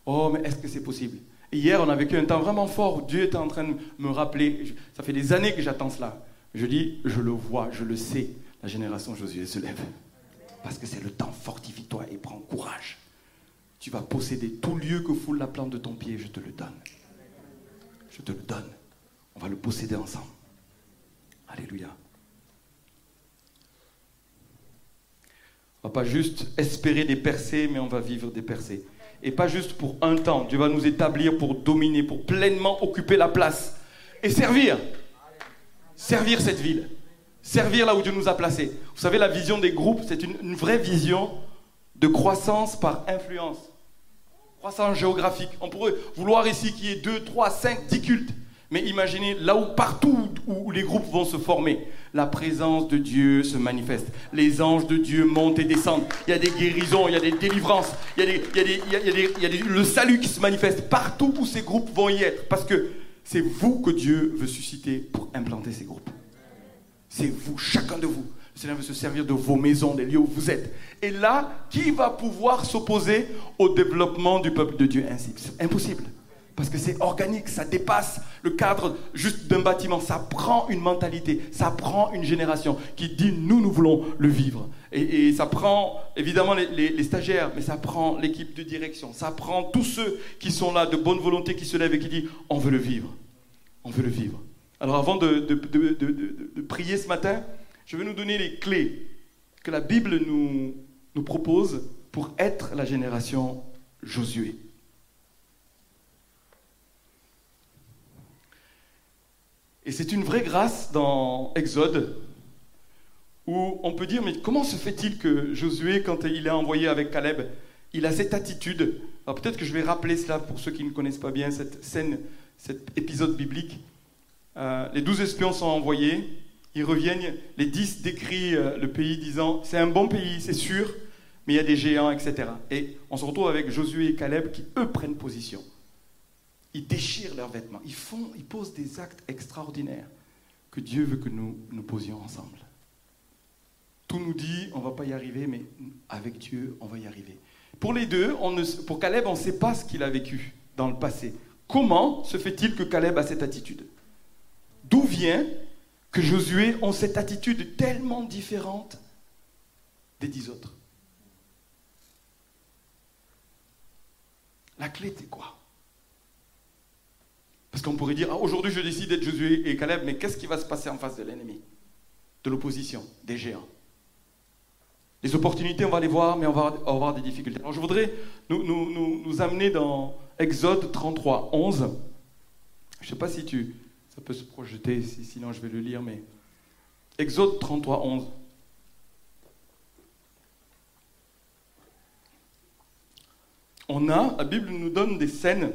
S1: Oh, mais est-ce que c'est possible? Hier, on a vécu un temps vraiment fort où Dieu était en train de me rappeler. Ça fait des années que j'attends cela. Je dis, je le vois, je le sais. La génération Josué se lève. Parce que c'est le temps. Fortifie-toi et prends courage. Tu vas posséder tout lieu que foule la plante de ton pied. Je te le donne. Je te le donne. On va le posséder ensemble. Alléluia. On va pas juste espérer des percées, mais on va vivre des percées et pas juste pour un temps. Dieu va nous établir pour dominer, pour pleinement occuper la place et servir. Servir cette ville. Servir là où Dieu nous a placés. Vous savez, la vision des groupes, c'est une, vraie vision de croissance par influence. Croissance géographique. On pourrait vouloir ici qu'il y ait 2, 3, 5, 10 cultes. Mais imaginez là où partout où les groupes vont se former, la présence de Dieu se manifeste. Les anges de Dieu montent et descendent. Il y a des guérisons, il y a des délivrances, il y a, le salut qui se manifeste partout où ces groupes vont y être. Parce que c'est vous que Dieu veut susciter pour implanter ces groupes. C'est vous, chacun de vous. Le Seigneur veut se servir de vos maisons, des lieux où vous êtes. Et là, qui va pouvoir s'opposer au développement du peuple de Dieu? Ainsi impossible. Parce que c'est organique, ça dépasse le cadre juste d'un bâtiment. Ça prend une mentalité, ça prend une génération qui dit nous, nous voulons le vivre. Et, ça prend évidemment les, stagiaires, mais ça prend l'équipe de direction, ça prend tous ceux qui sont là de bonne volonté, qui se lèvent et qui disent on veut le vivre. On veut le vivre. Alors avant de, prier ce matin, je vais nous donner les clés que la Bible nous propose pour être la génération Josué. Et c'est une vraie grâce dans Exode, où on peut dire, mais comment se fait-il que Josué, quand il est envoyé avec Caleb, il a cette attitude? Alors peut-être que je vais rappeler cela pour ceux qui ne connaissent pas bien cette scène, cet épisode biblique. Euh, les douze espions sont envoyés, ils reviennent, les dix décrivent euh, le pays disant, c'est un bon pays, c'est sûr, mais il y a des géants, etc. Et on se retrouve avec Josué et Caleb qui, eux, prennent position ils déchirent leurs vêtements, ils, font, ils posent des actes extraordinaires que Dieu veut que nous nous posions ensemble. Tout nous dit, on ne va pas y arriver, mais avec Dieu, on va y arriver. Pour les deux, pour Caleb, on ne sait pas ce qu'il a vécu dans le passé, Comment se fait-il que Caleb a cette attitude? D'où vient que Josué ont cette attitude tellement différente des dix autres? La clé, c'est quoi? Parce qu'on pourrait dire, ah, aujourd'hui je décide d'être Josué et Caleb, mais qu'est-ce qui va se passer en face de l'ennemi De l'opposition, des géants? Les opportunités, on va les voir, mais on va avoir des difficultés. Alors je voudrais nous, nous, amener dans Exode 33, 11. Je ne sais pas si tu, ça peut se projeter, sinon je vais le lire, mais Exode 33, 11. On a, la Bible nous donne des scènes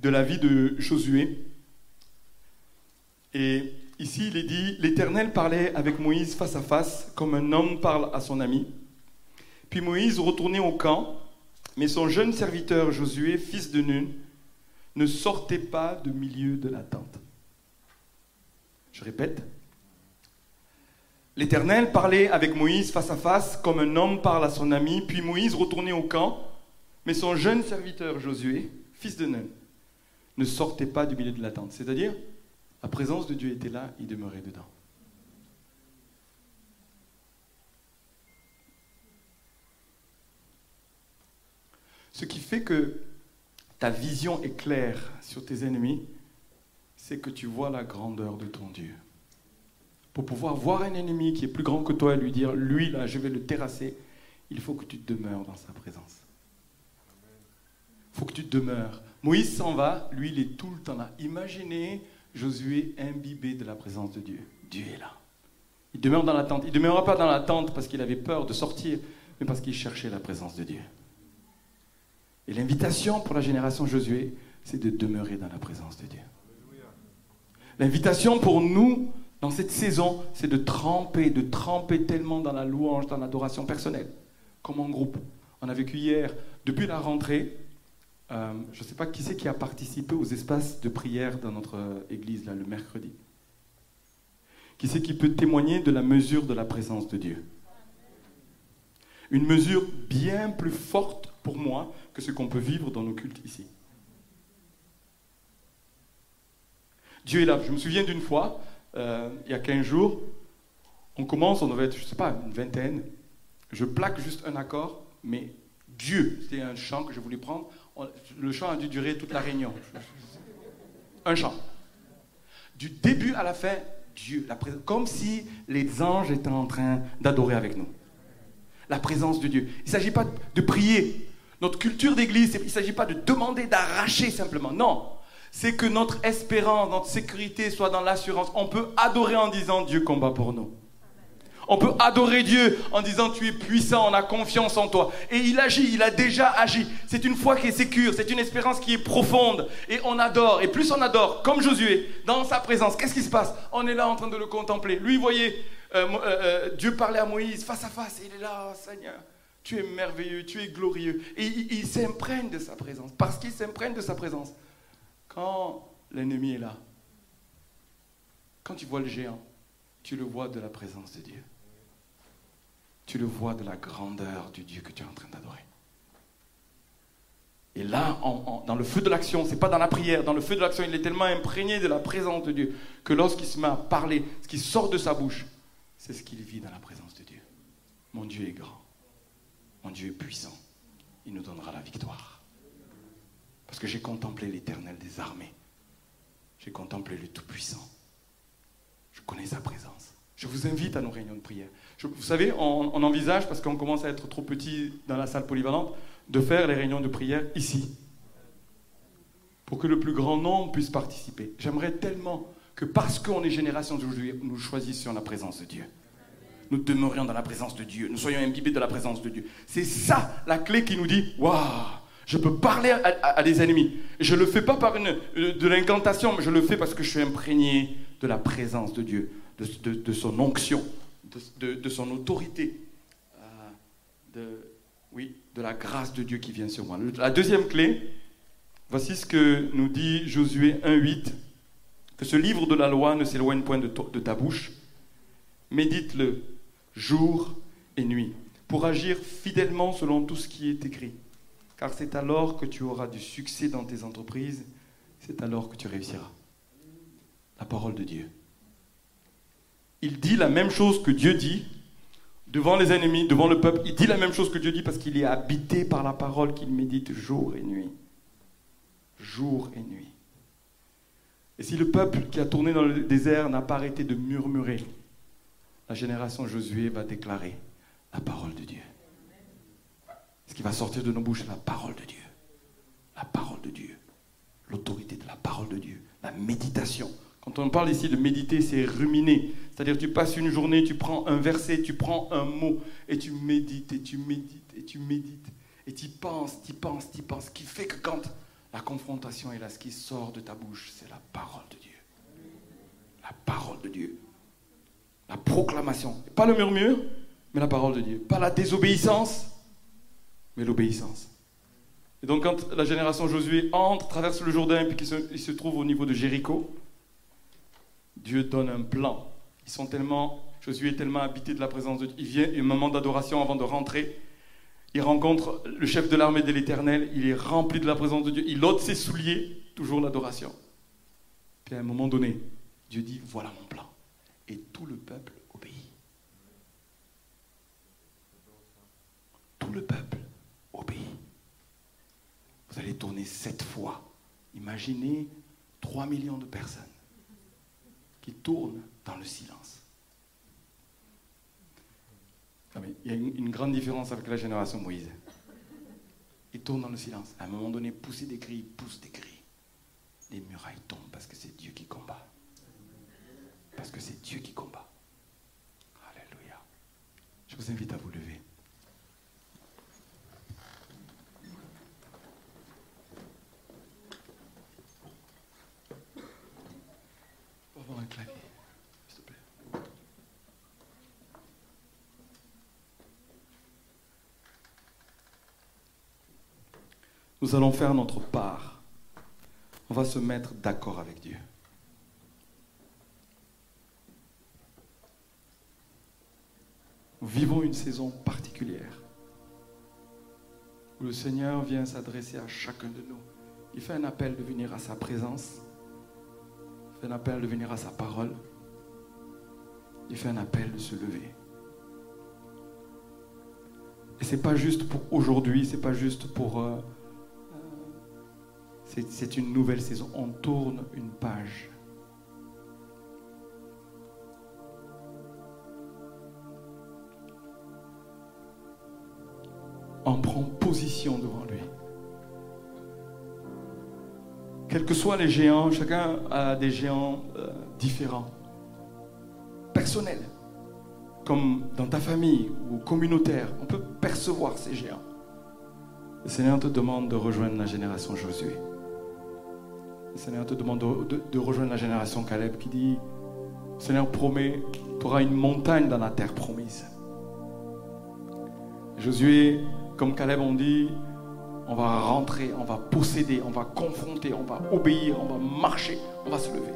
S1: de la vie de Josué. Et ici, il est dit, l'Éternel parlait avec Moïse face à face, comme un homme parle à son ami. Puis Moïse retournait au camp, mais son jeune serviteur Josué, fils de Nun, ne sortait pas du milieu de la tente. Je répète. L'Éternel parlait avec Moïse face à face, comme un homme parle à son ami, puis Moïse retournait au camp, mais son jeune serviteur Josué, fils de Nun, ne sortait pas du milieu de la tente. C'est-à-dire, la présence de Dieu était là, il demeurait dedans. Ce qui fait que ta vision est claire sur tes ennemis, c'est que tu vois la grandeur de ton Dieu. Pour pouvoir voir un ennemi qui est plus grand que toi et lui dire, lui là, je vais le terrasser, il faut que tu demeures dans sa présence. Il faut que tu demeures. Moïse s'en va, lui il est tout le temps là. Imaginez Josué imbibé de la présence de Dieu. Dieu est là. Il demeure dans la tente. Il ne demeura pas dans la tente parce qu'il avait peur de sortir, mais parce qu'il cherchait la présence de Dieu. Et l'invitation pour la génération Josué, c'est de demeurer dans la présence de Dieu. L'invitation pour nous, dans cette saison, c'est de tremper, de tremper tellement dans la louange, dans l'adoration personnelle, comme en groupe. On a vécu hier, depuis la rentrée, euh, je ne sais pas qui c'est qui a participé aux espaces de prière dans notre église, là, le mercredi? Qui c'est qui peut témoigner de la mesure de la présence de Dieu? Une mesure bien plus forte pour moi que ce qu'on peut vivre dans nos cultes ici. Dieu est là. Je me souviens d'une fois, euh, il y a 15 jours, on commence, on devait être, je ne sais pas, une vingtaine. Je plaque juste un accord, mais Dieu, c'était un chant que je voulais prendre. Le chant a dû durer toute la réunion. Un chant. Du début à la fin, Dieu, la comme si les anges étaient en train d'adorer avec nous. La présence de Dieu. Il ne s'agit pas de prier notre culture d'église, il ne s'agit pas de demander d'arracher simplement. Non. C'est que notre espérance, notre sécurité soit dans l'assurance. On peut adorer en disant Dieu combat pour nous. On peut adorer Dieu en disant tu es puissant, on a confiance en toi. Et il agit, il a déjà agi. C'est une foi qui est sécure, c'est une espérance qui est profonde. Et on adore. Et plus on adore, comme Josué, dans sa présence, qu'est-ce qui se passe? On est là en train de le contempler. Lui, voyez, euh, euh, euh, Dieu parlait à Moïse face à face. Et il est là, Seigneur. Tu es merveilleux, tu es glorieux. Et il, s'imprègne de sa présence. Parce qu'il s'imprègne de sa présence. Quand l'ennemi est là, quand tu vois le géant, tu le vois de la présence de Dieu. Tu le vois de la grandeur du Dieu que tu es en train d'adorer. Et là, dans le feu de l'action, c'est pas dans la prière, dans le feu de l'action, il est tellement imprégné de la présence de Dieu que lorsqu'il se met à parler, ce qui sort de sa bouche, c'est ce qu'il vit dans la présence de Dieu. Mon Dieu est grand. Mon Dieu est puissant. Il nous donnera la victoire. Parce que j'ai contemplé l'éternel des armées. J'ai contemplé le Tout-Puissant. Je connais sa présence. Je vous invite à nos réunions de prière. vous savez, on, envisage, parce qu'on commence à être trop petit dans la salle polyvalente, de faire les réunions de prière ici. Pour que le plus grand nombre puisse participer. J'aimerais tellement que parce qu'on est génération d'aujourd'hui, nous choisissions la présence de Dieu nous demeurions dans la présence de Dieu, nous soyons imbibés de la présence de Dieu. C'est ça la clé qui nous dit, waouh, je peux parler à, des ennemis. Je ne le fais pas par une, euh, de l'incantation, mais je le fais parce que je suis imprégné de la présence de Dieu, de, son onction, de, son autorité, euh, de, oui, de la grâce de Dieu qui vient sur moi. La deuxième clé, voici ce que nous dit Josué 1.8, que ce livre de la loi ne s'éloigne point de ta bouche, médite-le jour et nuit, pour agir fidèlement selon tout ce qui est écrit. Car c'est alors que tu auras du succès dans tes entreprises c'est alors que tu réussiras. La parole de Dieu. Il dit la même chose que Dieu dit devant les ennemis, devant le peuple. Il dit la même chose que Dieu dit parce qu'il est habité par la parole qu'il médite jour et nuit. Jour et nuit. Et si le peuple qui a tourné dans le désert n'a pas arrêté de murmurer, la génération Josué va déclarer la parole de Dieu. Ce qui va sortir de nos bouches, c'est la parole de Dieu. La parole de Dieu. L'autorité de la parole de Dieu. La méditation. Quand on parle ici de méditer, c'est ruminer. C'est-à-dire tu passes une journée, tu prends un verset, tu prends un mot, et tu médites, et tu médites, et tu médites. Et tu penses, tu penses, tu penses. Ce qui fait que quand la confrontation est là, ce qui sort de ta bouche, c'est la parole de Dieu. La parole de Dieu. La proclamation. Pas le murmure, mais la parole de Dieu. Pas la désobéissance, mais l'obéissance. Et donc quand la génération Josué entre, traverse le Jourdain, puis qu'il se, se trouve au niveau de Jéricho, Dieu donne un plan. Ils sont tellement, Josué est tellement habité de la présence de Dieu. Il vient, un moment d'adoration avant de rentrer. Il rencontre le chef de l'armée de l'Éternel. Il est rempli de la présence de Dieu. Il ôte ses souliers, toujours l'adoration. Puis à un moment donné, Dieu dit voilà mon plan. Et tout le peuple obéit. Tout le peuple obéit. Vous allez tourner sept fois. Imaginez 3 millions de personnes qui tournent dans le silence. Ah, il y a une, grande différence avec la génération Moïse. Ils tournent dans le silence. À un moment donné, pousser des cris, poussent des cris. Les murailles tombent parce que c'est Dieu qui combat. Parce que c'est Dieu qui combat. Alléluia. Je vous invite à vous lever. Nous allons faire notre part. On va se mettre d'accord avec Dieu. Nous vivons une saison particulière où le Seigneur vient s'adresser à chacun de nous. Il fait un appel de venir à sa présence. Fait un appel de venir à sa parole. Il fait un appel de se lever. Et c'est pas juste pour aujourd'hui, c'est pas juste pour euh, c'est une nouvelle saison. On tourne une page. On prend position devant lui. Quels que soient les géants, chacun a des géants euh, différents, personnels, comme dans ta famille ou communautaire. On peut percevoir ces géants. Le Seigneur te demande de rejoindre la génération Josué. Le Seigneur te demande de, rejoindre la génération Caleb qui dit, le Seigneur promet, tu auras une montagne dans la terre promise. Josué, comme Caleb on dit, on va rentrer, on va posséder, on va confronter, on va obéir, on va marcher, on va se lever.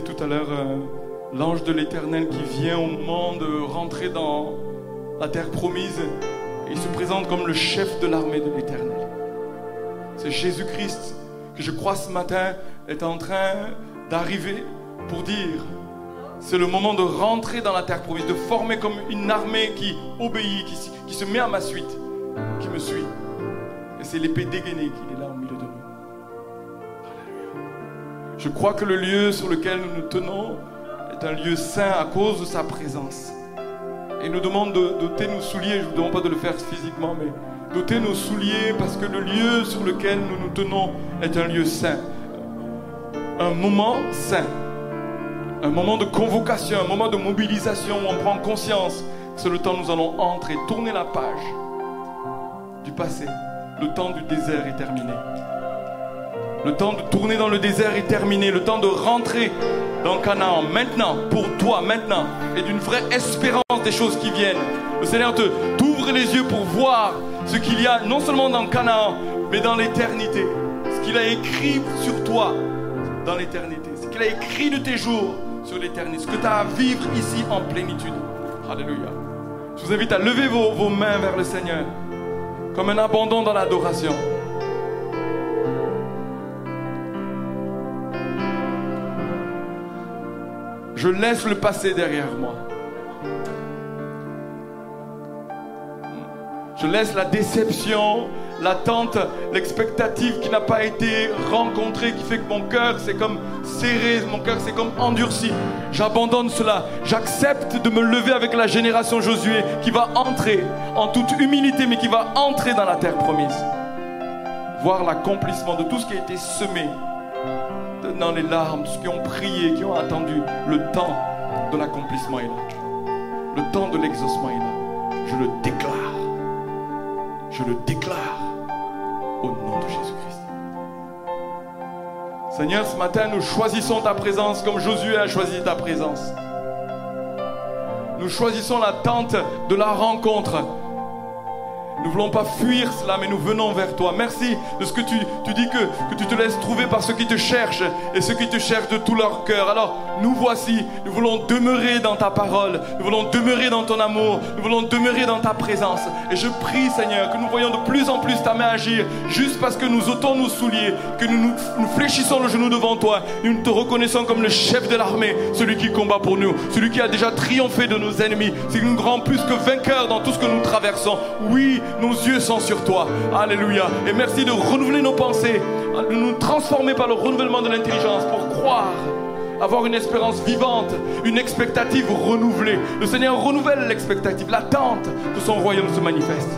S1: tout à l'heure euh, l'ange de l'Éternel qui vient au moment de rentrer dans la terre promise. Il se présente comme le chef de l'armée de l'Éternel. C'est Jésus-Christ que je crois ce matin est en train d'arriver pour dire, c'est le moment de rentrer dans la terre promise, de former comme une armée qui obéit, qui, qui se met à ma suite, qui me suit. Et c'est l'épée dégainée qui est là au milieu de nous. Je crois que le lieu sur lequel nous nous tenons est un lieu saint à cause de sa présence. Et nous demande de doter nos souliers, je ne vous demande pas de le faire physiquement, mais doter nos souliers parce que le lieu sur lequel nous nous tenons est un lieu saint. Un moment saint. Un moment de convocation, un moment de mobilisation où on prend conscience c'est le temps où nous allons entrer, tourner la page du passé. Le temps du désert est terminé. Le temps de tourner dans le désert est terminé. Le temps de rentrer dans Canaan maintenant, pour toi maintenant, et d'une vraie espérance des choses qui viennent. Le Seigneur te t'ouvre les yeux pour voir ce qu'il y a non seulement dans Canaan, mais dans l'éternité. Ce qu'il a écrit sur toi dans l'éternité, ce qu'il a écrit de tes jours sur l'éternité, ce que tu as à vivre ici en plénitude. Alléluia. Je vous invite à lever vos mains vers le Seigneur comme un abandon dans l'adoration. Je laisse le passé derrière moi. Je laisse la déception, l'attente, l'expectative qui n'a pas été rencontrée, qui fait que mon cœur c'est comme serré, mon cœur c'est comme endurci. J'abandonne cela. J'accepte de me lever avec la génération Josué qui va entrer en toute humilité, mais qui va entrer dans la terre promise. Voir l'accomplissement de tout ce qui a été semé dans les larmes, ceux qui ont prié, qui ont attendu. Le temps de l'accomplissement est là. Le temps de l'exaucement est là. Je le déclare. Je le déclare au nom de Jésus-Christ. Seigneur, ce matin, nous choisissons ta présence comme Josué a choisi ta présence. Nous choisissons l'attente de la rencontre nous ne voulons pas fuir cela, mais nous venons vers toi. Merci de ce que tu, tu dis que, que tu te laisses trouver par ceux qui te cherchent et ceux qui te cherchent de tout leur cœur. Alors, nous voici, nous voulons demeurer dans ta parole, nous voulons demeurer dans ton amour, nous voulons demeurer dans ta présence. Et je prie, Seigneur, que nous voyons de plus en plus ta main agir, juste parce que nous ôtons nos souliers, que nous, nous, fléchissons le genou devant toi, nous te reconnaissons comme le chef de l'armée, celui qui combat pour nous, celui qui a déjà triomphé de nos ennemis, c'est nous rend plus que vainqueurs dans tout ce que nous traversons. Oui, nos yeux sont sur toi. Alléluia. Et merci de renouveler nos pensées, de nous transformer par le renouvellement de l'intelligence pour croire avoir une espérance vivante, une expectative renouvelée. Le Seigneur renouvelle l'expectative, l'attente que son royaume se manifeste.